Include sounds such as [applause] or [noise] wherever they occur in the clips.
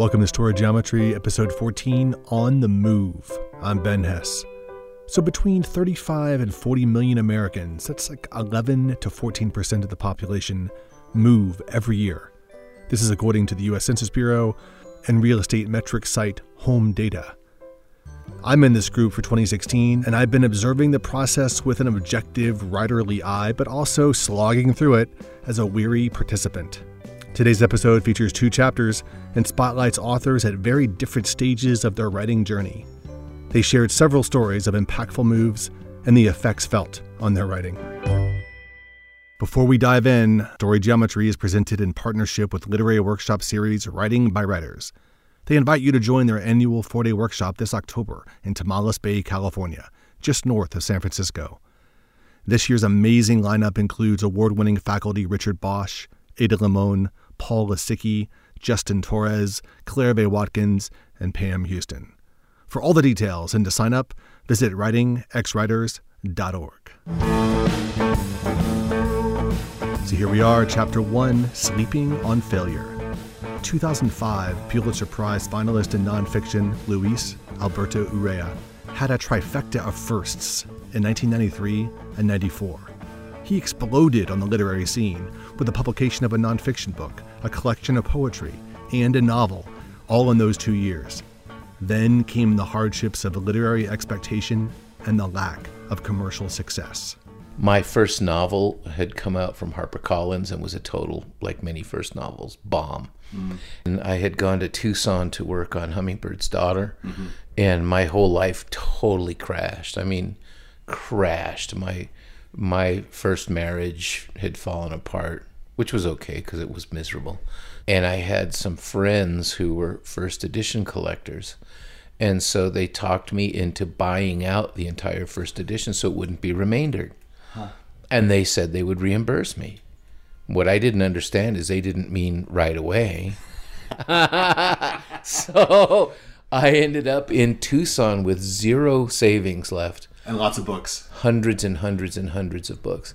Welcome to Story Geometry, episode 14 On the Move. I'm Ben Hess. So, between 35 and 40 million Americans, that's like 11 to 14% of the population, move every year. This is according to the US Census Bureau and real estate metric site Home Data. I'm in this group for 2016, and I've been observing the process with an objective, writerly eye, but also slogging through it as a weary participant. Today's episode features two chapters and spotlights authors at very different stages of their writing journey. They shared several stories of impactful moves and the effects felt on their writing. Before we dive in, Story Geometry is presented in partnership with literary workshop series Writing by Writers. They invite you to join their annual four day workshop this October in Tomales Bay, California, just north of San Francisco. This year's amazing lineup includes award winning faculty Richard Bausch, Ada Limon, Paul Lisicki, Justin Torres, Claire Vaye Watkins, and Pam Houston. For all the details and to sign up, visit writingxwriters.org. So here we are, Chapter 1 Sleeping on Failure. 2005 Pulitzer Prize finalist in nonfiction Luis Alberto Urrea had a trifecta of firsts in 1993 and 94. He exploded on the literary scene with the publication of a nonfiction book, a collection of poetry, and a novel, all in those two years. Then came the hardships of literary expectation and the lack of commercial success. My first novel had come out from HarperCollins and was a total, like many first novels, bomb. Mm-hmm. And I had gone to Tucson to work on Hummingbird's Daughter, mm-hmm. and my whole life totally crashed. I mean, crashed. My my first marriage had fallen apart which was okay because it was miserable. And I had some friends who were first edition collectors. And so they talked me into buying out the entire first edition so it wouldn't be remaindered. Huh. And they said they would reimburse me. What I didn't understand is they didn't mean right away. [laughs] so I ended up in Tucson with zero savings left. And lots of books. Hundreds and hundreds and hundreds of books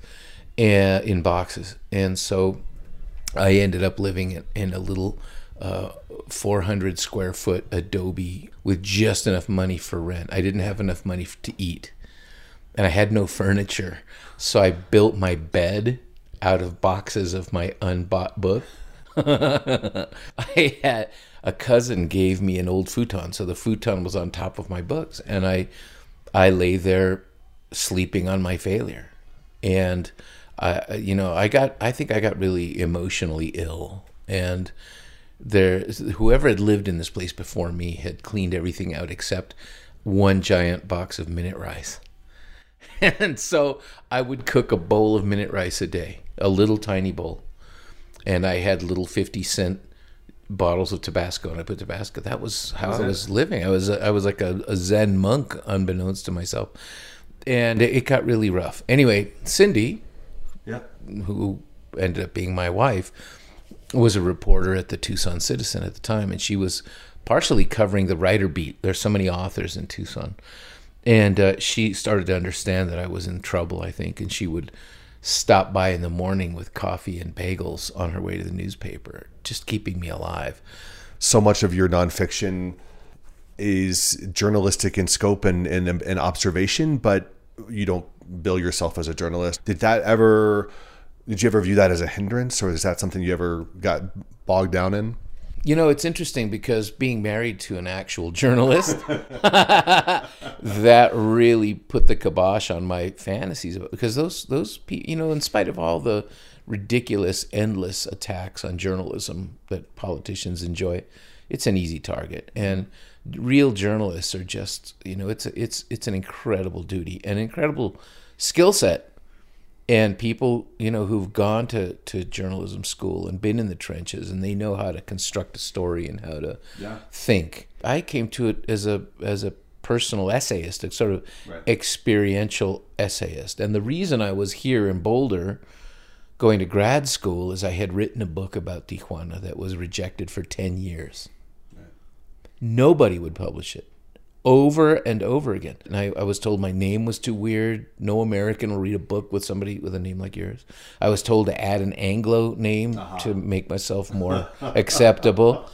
in boxes. And so I ended up living in, in a little uh, 400 square foot adobe with just enough money for rent. I didn't have enough money to eat, and I had no [laughs] furniture. So I built my bed out of boxes of my unbought book. [laughs] I had a cousin gave me an old futon, so the futon was on top of my books, and I I lay there sleeping on my failure, and I, you know, I got, I think I got really emotionally ill, and there, whoever had lived in this place before me had cleaned everything out except one giant box of minute rice, [laughs] and so I would cook a bowl of minute rice a day, a little tiny bowl, and I had little fifty cent bottles of Tabasco, and I put Tabasco. That was how was I was living. I was, I was like a, a Zen monk, unbeknownst to myself and it got really rough. Anyway, Cindy, yeah. who ended up being my wife, was a reporter at the Tucson Citizen at the time, and she was partially covering the writer beat. There's so many authors in Tucson, and uh, she started to understand that I was in trouble. I think, and she would stop by in the morning with coffee and bagels on her way to the newspaper, just keeping me alive. So much of your nonfiction is journalistic in scope and, and, and observation, but you don't bill yourself as a journalist. Did that ever? Did you ever view that as a hindrance, or is that something you ever got bogged down in? You know, it's interesting because being married to an actual journalist, [laughs] that really put the kibosh on my fantasies. Because those those you know, in spite of all the ridiculous, endless attacks on journalism that politicians enjoy, it's an easy target. And real journalists are just you know it's a, it's it's an incredible duty, an incredible skill set, and people you know who've gone to to journalism school and been in the trenches and they know how to construct a story and how to yeah. think. I came to it as a as a personal essayist, a sort of right. experiential essayist, and the reason I was here in Boulder going to grad school is I had written a book about Tijuana that was rejected for 10 years. Nobody would publish it over and over again. And I, I, was told my name was too weird. No American will read a book with somebody with a name like yours. I was told to add an Anglo name uh-huh. to make myself more [laughs] acceptable.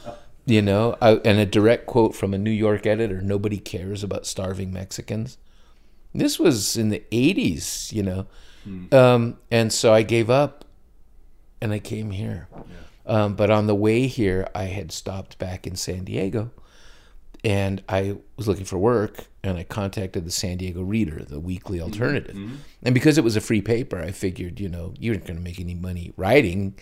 You know, I, and a direct quote from a New York editor: "Nobody cares about starving Mexicans." This was in the '80s, you know, um, and so I gave up, and I came here. Um, but on the way here, I had stopped back in San Diego, and I was looking for work, and I contacted the San Diego Reader, the weekly mm-hmm. alternative, mm-hmm. and because it was a free paper, I figured, you know, you aren't going to make any money writing,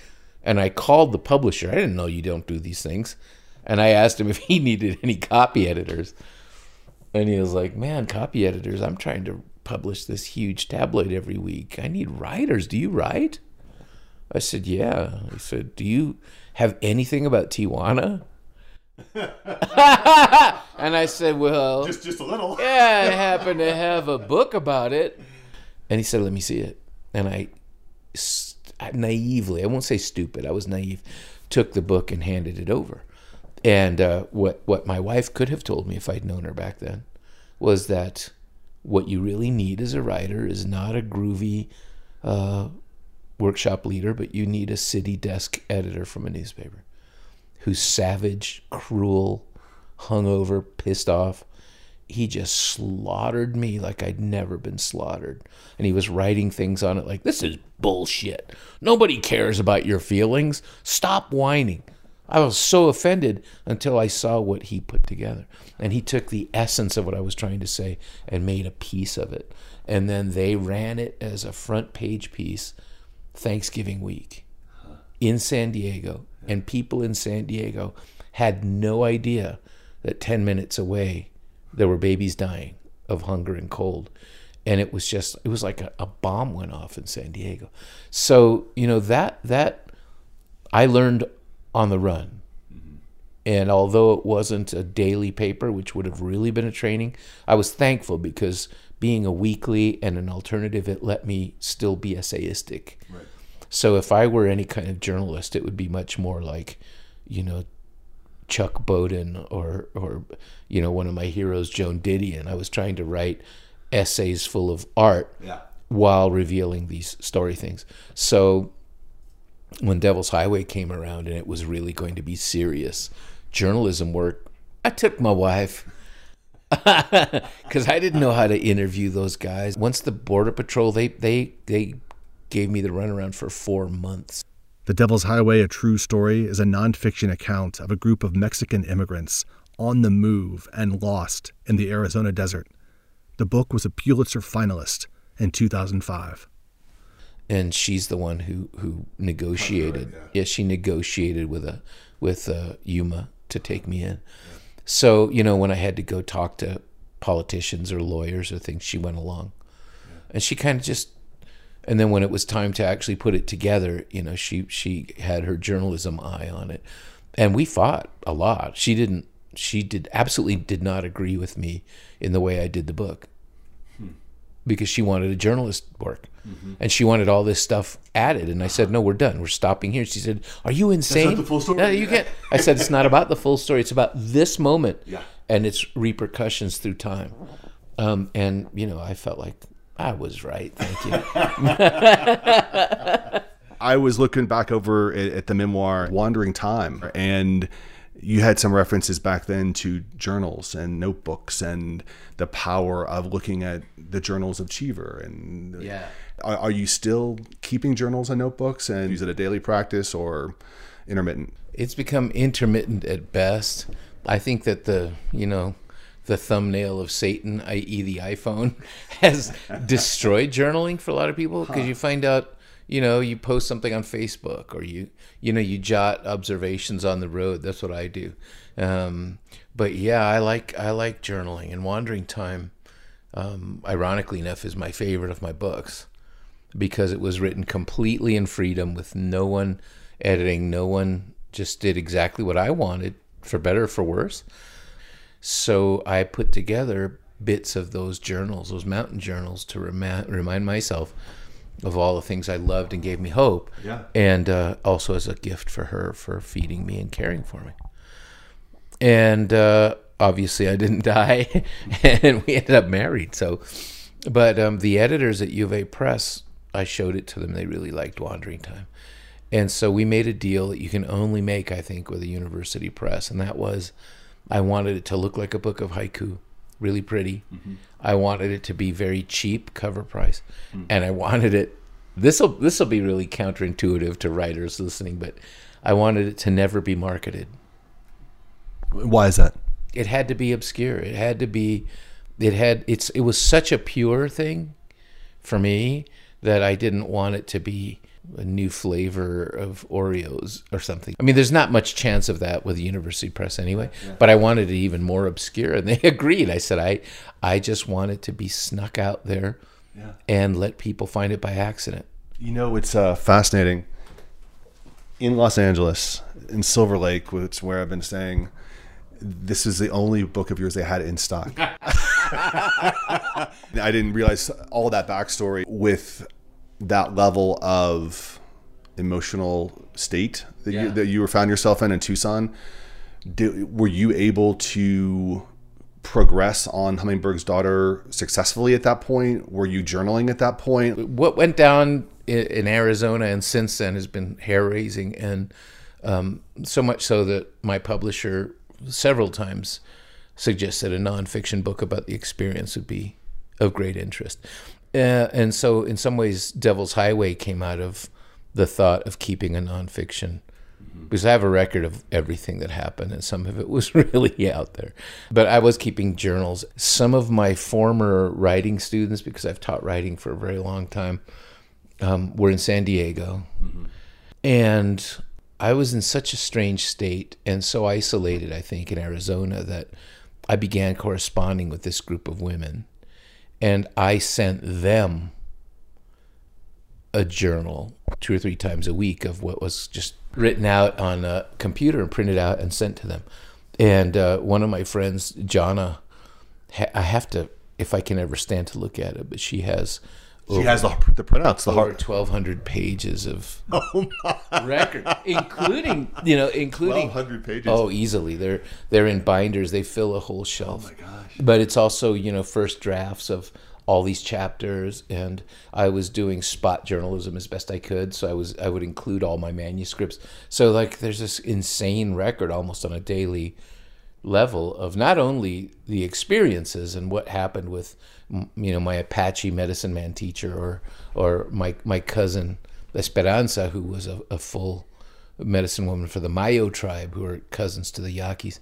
and I called the publisher. I didn't know you don't do these things, and I asked him [laughs] if he needed any copy editors. And he was like, "Man, copy editors, I'm trying to publish this huge tabloid every week. I need writers. Do you write?" I said, "Yeah." He said, "Do you have anything about Tijuana?" [laughs] and I said, "Well, Just just a little. yeah, I happen to have a book about it." And he said, "Let me see it." And I st- naively, I won't say stupid, I was naive, took the book and handed it over. And uh, what what my wife could have told me if I'd known her back then was that what you really need as a writer is not a groovy uh, workshop leader, but you need a city desk editor from a newspaper who's savage, cruel, hungover, pissed off. He just slaughtered me like I'd never been slaughtered. And he was writing things on it like, this is bullshit. Nobody cares about your feelings. Stop whining. I was so offended until I saw what he put together. And he took the essence of what I was trying to say and made a piece of it. And then they ran it as a front page piece Thanksgiving week in San Diego. And people in San Diego had no idea that 10 minutes away there were babies dying of hunger and cold. And it was just, it was like a, a bomb went off in San Diego. So, you know, that, that I learned on the run. And although it wasn't a daily paper, which would have really been a training, I was thankful because being a weekly and an alternative, it let me still be essayistic. Right. So if I were any kind of journalist, it would be much more like, you know, Chuck Bowden or or you know one of my heroes, Joan Didion. I was trying to write essays full of art Yeah. while revealing these story things. So when Devil's Highway came around and it was really going to be serious journalism work, I took my wife [laughs] because I didn't know how to interview those guys. Once the Border Patrol, they they they gave me the runaround for four months. The Devil's Highway, a true story, is a nonfiction account of a group of Mexican immigrants on the move and lost in the Arizona desert. The book was a Pulitzer finalist in 2005. and she's the one who who negotiated. yeah. she negotiated with a with uh, Yuma to take me in. So you know, when I had to go talk to politicians or lawyers or things, she went along, and she kind of just. And then when it was time to actually put it together, you know, she she had her journalism eye on it, and we fought a lot. She didn't. She did absolutely did not agree with me in the way I did the book. Because she wanted a journalist work. And she wanted all this stuff added. And i said no we're done. We're stopping here. She said are you insane the full story? no you can't. I said it's not about the full story. It's about this moment Yeah. and its repercussions through time. Um, and you know i felt like i was right thank you [laughs] I was looking back over at, at the memoir Wandering Time, and you had some references back then to journals and notebooks and the power of looking at the journals of Cheever. And Yeah. are, are you still keeping journals and notebooks? And is it a daily practice or intermittent? it's become intermittent at best. I think that the you know the thumbnail of Satan, i.e., the iPhone, [laughs] has destroyed journaling for a lot of people because you find out you know you post something on Facebook or you you know you jot observations on the road. That's what I do. Um, but yeah, I like I like journaling and Wandering Time. Um, ironically enough, is my favorite of my books because it was written completely in freedom with no one editing, no one just did exactly what I wanted, for better or for worse. So I put together bits of those journals, those mountain journals, to remind, remind myself of all the things I loved and gave me hope. Yeah. And uh, also as a gift for her for feeding me and caring for me. And uh, obviously, I didn't [laughs] die, and we ended up married. So, but um, the editors at U of A Press, I showed it to them. They really liked Wandering Time, And so we made a deal that you can only make, I think, with a university press, and that was, I wanted it to look like a book of haiku, really pretty. Mm-hmm. I wanted it to be very cheap cover price, mm-hmm. and I wanted it. This will this will be really counterintuitive to writers listening, but I wanted it to never be marketed. Why is that? It had to be obscure. It had to be. It had. It's. It was such a pure thing, for me that I didn't want it to be a new flavor of Oreos or something. I mean, there's not much chance of that with the University Press anyway. Yeah. But I wanted it even more obscure, and they [laughs] agreed. I said, I, I just want it to be snuck out there, yeah. and let people find it by accident. You know, it's uh, fascinating. In Los Angeles, in Silver Lake, which is where I've been staying, this is the only book of yours they had in stock. [laughs] [laughs] I didn't realize all that backstory with that level of emotional state that, yeah. you, that you were found yourself in in Tucson. Did, were you able to progress on Hummingbird's daughter successfully at that point? Were you journaling at that point? What went down in Arizona and since then has been hair raising, and um, so much so that my publisher several times suggested a nonfiction book about the experience would be of great interest. Uh, and so, in some ways, Devil's Highway came out of the thought of keeping a nonfiction mm-hmm. because I have a record of everything that happened, and some of it was [laughs] really out there. But I was keeping journals. Some of my former writing students, because I've taught writing for a very long time, um, were in San Diego. Mm-hmm. And I was in such a strange state and so isolated, I think, in Arizona that I began corresponding with this group of women. And I sent them a journal two or three times a week of what was just written out on a computer and printed out and sent to them. And uh, one of my friends, Jana, I have to, if I can ever stand to look at it, but she has she has the, the printouts, the over twelve hundred pages of [laughs] oh [laughs] record, including you know, including twelve hundred pages. Oh, easily. They're they're in binders. They fill a whole shelf. Oh my gosh! But it's also you know first drafts of all these chapters, and I was doing spot journalism as best I could. So I was I would include all my manuscripts. So like there's this insane record almost on a daily level of not only the experiences and what happened with you know my Apache medicine man teacher or or my my cousin Esperanza who was a, a full medicine woman for the Mayo tribe who are cousins to the Yaquis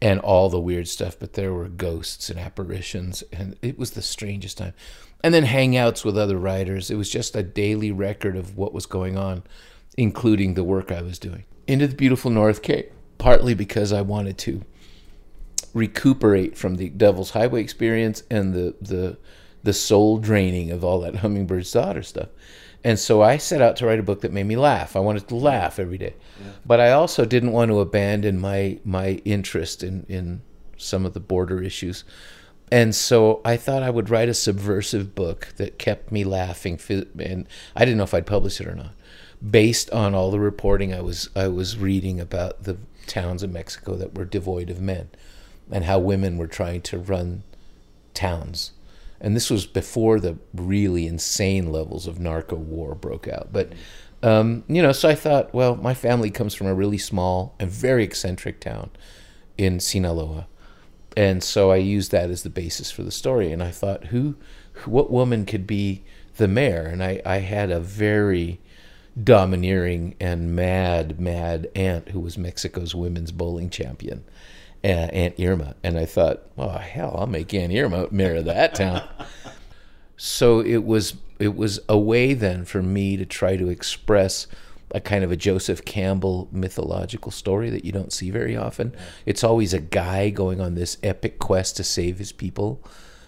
and all the weird stuff. But there were ghosts and apparitions and it was the strangest time. And then hangouts with other writers. It was just a daily record of what was going on including the work I was doing. Into the beautiful North Cape partly because I wanted to recuperate from the Devil's Highway experience and the the the soul draining of all that Hummingbird's daughter stuff. And so I set out to write a book that made me laugh. I wanted to laugh every day. Yeah. But I also didn't want to abandon my my interest in in some of the border issues. And so I thought I would write a subversive book that kept me laughing and I didn't know if I'd publish it or not. Based on all the reporting I was I was reading about the towns in Mexico that were devoid of men and how women were trying to run towns. And this was before the really insane levels of narco war broke out. But, um, you know, so I thought, well, my family comes from a really small and very eccentric town in Sinaloa. And so I used that as the basis for the story. And I thought, who, what woman could be the mayor? And I, I had a very domineering and mad, mad aunt who was Mexico's women's bowling champion Aunt Irma, and I thought, oh hell, I'll make Aunt Irma mayor of that town. [laughs] so it was it was a way then for me to try to express a kind of a Joseph Campbell mythological story that you don't see very often. It's always a guy going on this epic quest to save his people.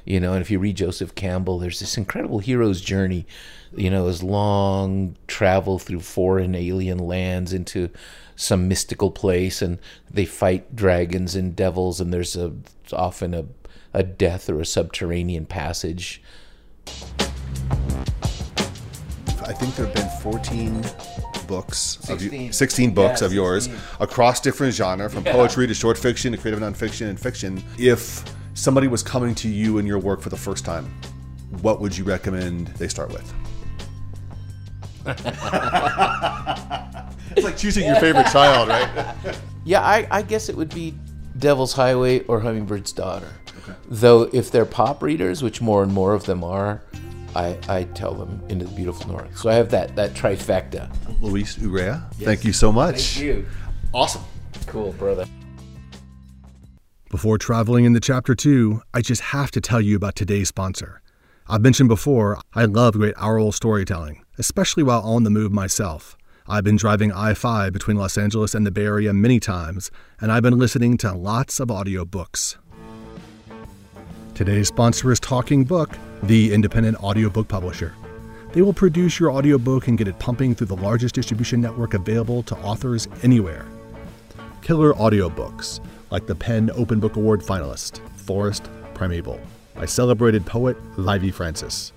You know, and if you read Joseph Campbell, there's this incredible hero's journey, you know, his long travel through foreign alien lands into some mystical place and they fight dragons and devils and there's a often a, a death or a subterranean passage. I think there have been 14 books 16, of, 16 books yeah, of yours 16. across different genre from yeah. poetry to short fiction to creative nonfiction and fiction. If somebody was coming to you and your work for the first time, what would you recommend they start with? [laughs] It's like choosing your favorite child, right? [laughs] Yeah, I, I guess it would be Devil's Highway or Hummingbird's Daughter. Though if they're pop readers, which more and more of them are, I, I tell them Into the Beautiful North. So I have that that trifecta. Luis Urrea, thank you so much. Thank you. Awesome. Cool, brother. Before traveling into chapter two, I just have to tell you about today's sponsor. I've mentioned before, I love great oral storytelling, especially while on the move myself. I've been driving I 5 between Los Angeles and the Bay Area many times, and I've been listening to lots of audiobooks. Today's sponsor is Talking Book, the independent audiobook publisher. They will produce your audiobook and get it pumping through the largest distribution network available to authors anywhere. Killer audiobooks, like the PEN Open Book Award finalist, Forest Primeval, by celebrated poet Vievee Francis.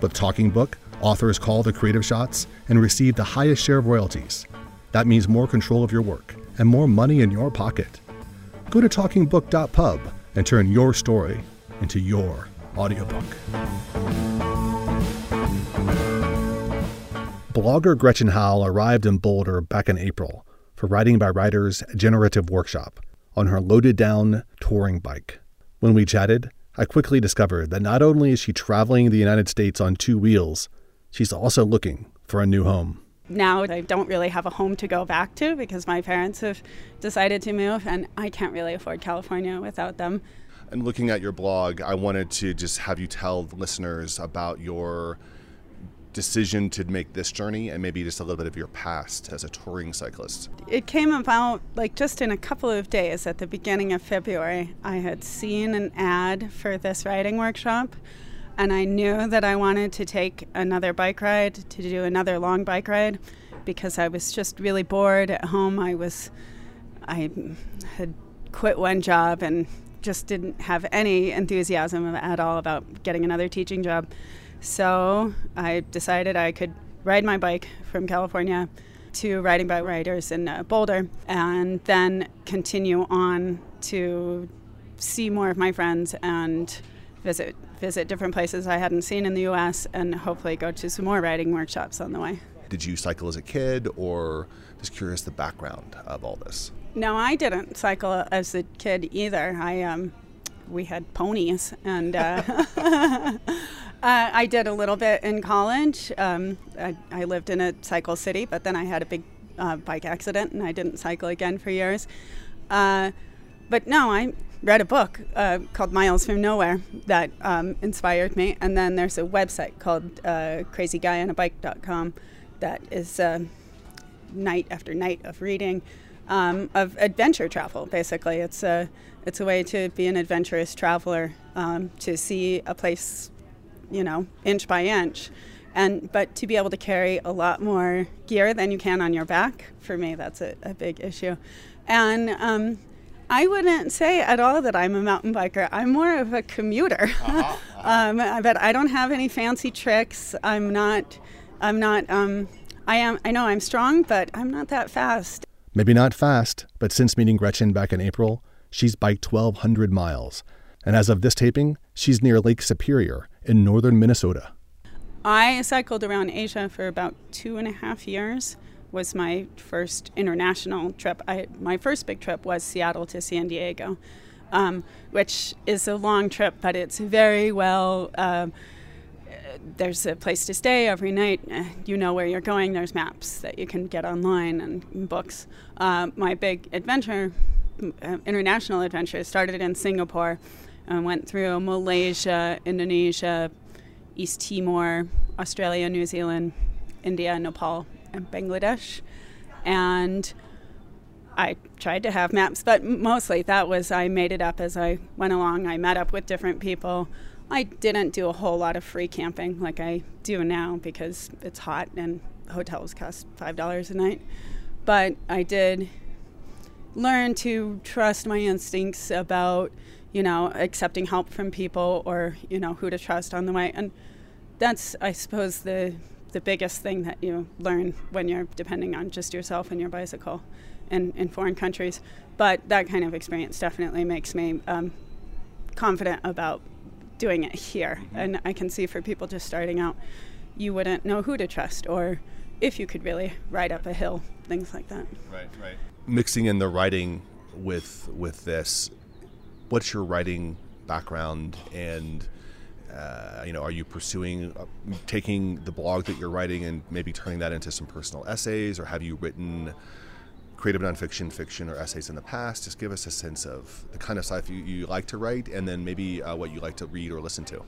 With Talking Book, authors call the creative shots and receive the highest share of royalties. That means more control of your work and more money in your pocket. Go to talkingbook.pub and turn your story into your audiobook. Blogger Gretchen Howell arrived in Boulder back in April for Writing by Writers Generative Workshop on her loaded down touring bike. When we chatted, I quickly discovered that not only is she traveling the United States on two wheels, she's also looking for a new home. Now I don't really have a home to go back to because my parents have decided to move and I can't really afford California without them. And looking at your blog, I wanted to just have you tell listeners about your decision to make this journey and maybe just a little bit of your past as a touring cyclist. It came about like just in a couple of days at the beginning of February. I had seen an ad for this riding workshop and I knew that I wanted to take another bike ride, to do another long bike ride because I was just really bored at home. I was I had quit one job and just didn't have any enthusiasm at all about getting another teaching job. So I decided I could ride my bike from California to Writing by Writers in uh, Boulder and then continue on to see more of my friends and visit visit different places I hadn't seen in the US and hopefully go to some more riding workshops on the way. Did you cycle as a kid or just curious the background of all this? No, I didn't cycle as a kid either. I um, we had ponies, and uh, [laughs] uh, I did a little bit in college. Um, I, I, lived in a cycle city, but then I had a big uh, bike accident, and I didn't cycle again for years. Uh, but no, I read a book uh, called Miles from Nowhere that um, inspired me, and then there's a website called uh, CrazyGuyOnABike.com that is night after night of reading um, of adventure travel. Basically, it's a it's a way to be an adventurous traveler um, to see a place, you know, inch by inch, and but to be able to carry a lot more gear than you can on your back. For me, that's a, a big issue, and. I wouldn't say at all that I'm a mountain biker. I'm more of a commuter. Uh-huh, [laughs] uh-huh. um, but I don't have any fancy tricks. I'm not. I'm not. Um, I am. I know I'm strong, but I'm not that fast. Maybe not fast, but since meeting Gretchen back in April, she's biked 1,200 miles. And as of this taping, she's near Lake Superior in northern Minnesota. I cycled around Asia for about two and a half years. Was my first international trip. I, my first big trip was Seattle to San Diego, um, which is a long trip, but it's very well. Uh, there's a place to stay every night. You know where you're going. There's maps that you can get online and books. Uh, my big adventure, uh, international adventure, started in Singapore and went through Malaysia, Indonesia, East Timor, Australia, New Zealand, India, Nepal, and Bangladesh. And I tried to have maps, but mostly that was I made it up as I went along. I met up with different people. I didn't do a whole lot of free camping like I do now because it's hot and hotels cost $5 a night. But I did learn to trust my instincts about, you know, accepting help from people or, you know, who to trust on the way. And that's, I suppose, the, the biggest thing that you learn when you're depending on just yourself and your bicycle in, in foreign countries. But that kind of experience definitely makes me um, confident about doing it here. Mm-hmm. And I can see for people just starting out, you wouldn't know who to trust or if you could really ride up a hill, things like that. Right, right. Mixing in the writing with with this, what's your writing background and uh, you know, are you pursuing uh, taking the blog that you're writing and maybe turning that into some personal essays, or have you written creative nonfiction, fiction, or essays in the past? Just give us a sense of the kind of stuff you, you like to write, and then maybe uh, what you like to read or listen to.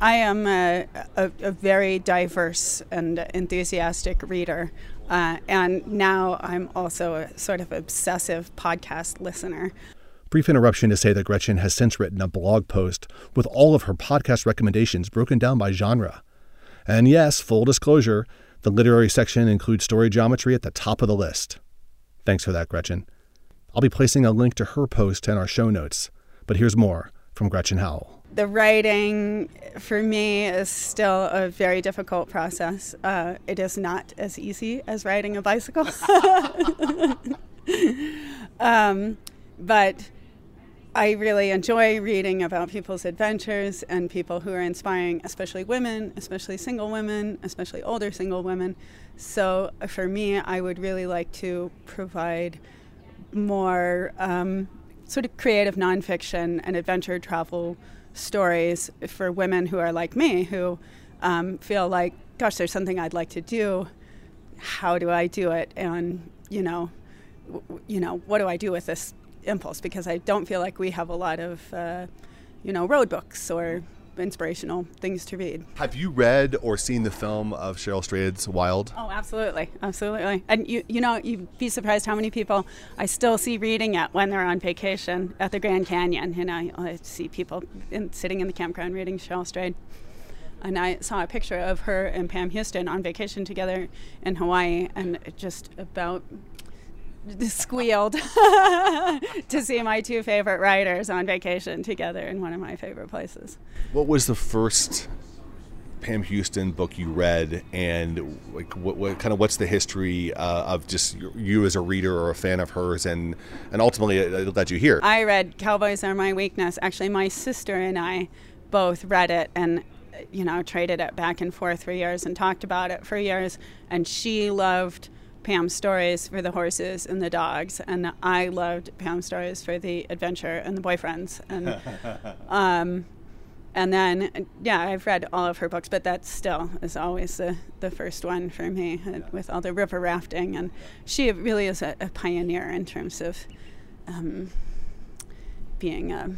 I am a, a, a very diverse and enthusiastic reader. Uh, and now I'm also a sort of obsessive podcast listener. Brief interruption to say that Gretchen has since written a blog post with all of her podcast recommendations broken down by genre. And yes, full disclosure, the literary section includes story geometry at the top of the list. Thanks for that, Gretchen. I'll be placing a link to her post in our show notes. But here's more from Gretchen Howell. The writing for me is still a very difficult process. Uh, it is not as easy as riding a bicycle. [laughs] um, but I really enjoy reading about people's adventures and people who are inspiring, especially women, especially single women, especially older single women. So for me, I would really like to provide more um, sort of creative nonfiction and adventure travel stories for women who are like me, who um, feel like, gosh, there's something I'd like to do. How do I do it? And you know, you know, what do I do with this impulse because I don't feel like we have a lot of, uh, you know, road books or inspirational things to read. Have you read or seen the film of Cheryl Strayed's Wild? Oh, absolutely, absolutely. And you, you know, you'd be surprised how many people I still see reading it when they're on vacation at the Grand Canyon. You know, I see people in, sitting in the campground reading Cheryl Strayed. And I saw a picture of her and Pam Houston on vacation together in Hawaii, and just about [laughs] squealed [laughs] to see my two favorite writers on vacation together in one of my favorite places. What was the first Pam Houston book you read, and like what, what kind of what's the history uh, of just you as a reader or a fan of hers, and and ultimately it, it led you here? I read Cowboys Are My Weakness. Actually, my sister and I both read it, and you know traded it back and forth for years and talked about it for years, and she loved Pam stories for the horses and the dogs, and I loved Pam stories for the adventure and the boyfriends. And [laughs] um, and then yeah, I've read all of her books, but that still is always the, the first one for me yeah. with all the river rafting. And she really is a, a pioneer in terms of um, being a,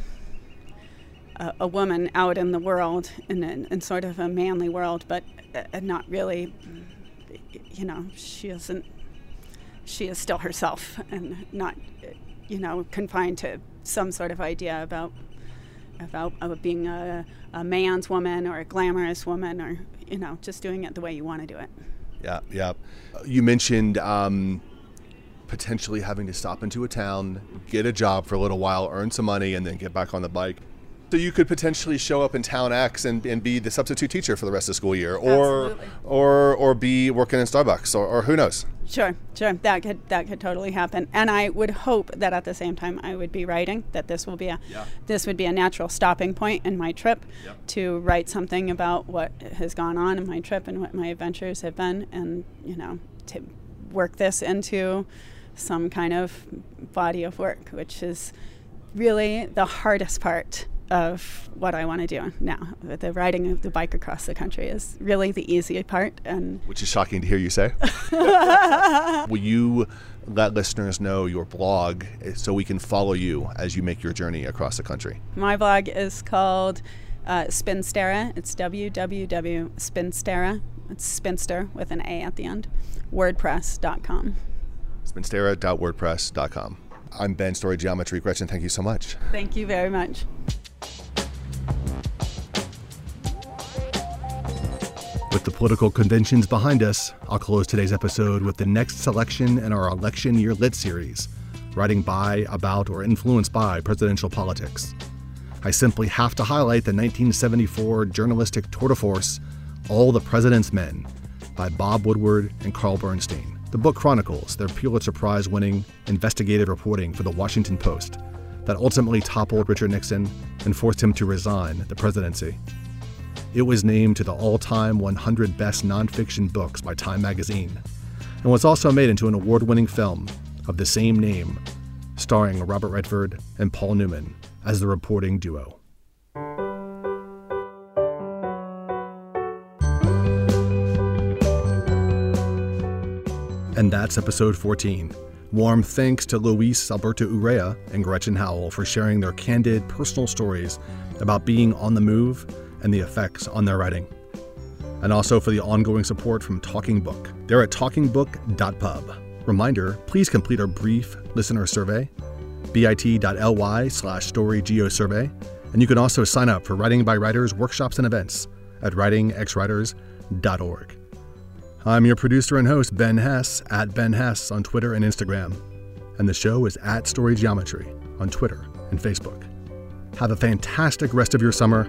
a, a woman out in the world in, in sort of a manly world, but uh, not really you know, she isn't she is still herself and not, you know, confined to some sort of idea about about, about being a, a man's woman or a glamorous woman or you know just doing it the way you want to do it. Yeah, yeah. You mentioned um, potentially having to stop into a town, get a job for a little while, earn some money, and then get back on the bike. So you could potentially show up in town X and, and be the substitute teacher for the rest of the school year, or Absolutely. or or be working in Starbucks, or, or who knows. Sure, sure. That could that could totally happen. And I would hope that at the same time I would be writing that this will be a yeah. this would be a natural stopping point in my trip yep. to write something about what has gone on in my trip and what my adventures have been, and you know to work this into some kind of body of work, which is really the hardest part of what I want to do now. The riding of the bike across the country is really the easy part, and which is shocking to hear you say. [laughs] Will you let listeners know your blog so we can follow you as you make your journey across the country? My blog is called uh, Spinstera. It's www.spinstera. It's spinster with an A at the end. WordPress.com. Spinstera.wordpress.com. I'm Ben Story Geometry. Gretchen, thank you so much. Thank you very much. With the political conventions behind us, I'll close today's episode with the next selection in our election year lit series, writing by, about, or influenced by presidential politics. I simply have to highlight the 1974 journalistic tour de force, All the President's Men, by Bob Woodward and Carl Bernstein. The book chronicles their Pulitzer Prize winning investigative reporting for the Washington Post that ultimately toppled Richard Nixon and forced him to resign the presidency. It was named to the all time 100 best nonfiction books by Time magazine, and was also made into an award winning film of the same name, starring Robert Redford and Paul Newman as the reporting duo. And that's episode 14. Warm thanks to Luis Alberto Urrea and Gretchen Howell for sharing their candid personal stories about being on the move and the effects on their writing. And also for the ongoing support from Talking Book. They're at talkingbook.pub. Reminder please complete our brief listener survey, bit.ly slash storygeosurvey. And you can also sign up for Writing by Writers workshops and events at writingxwriters.org. I'm your producer and host, Ben Hess, at Ben Hess on Twitter and Instagram. And the show is at Story Geometry on Twitter and Facebook. Have a fantastic rest of your summer.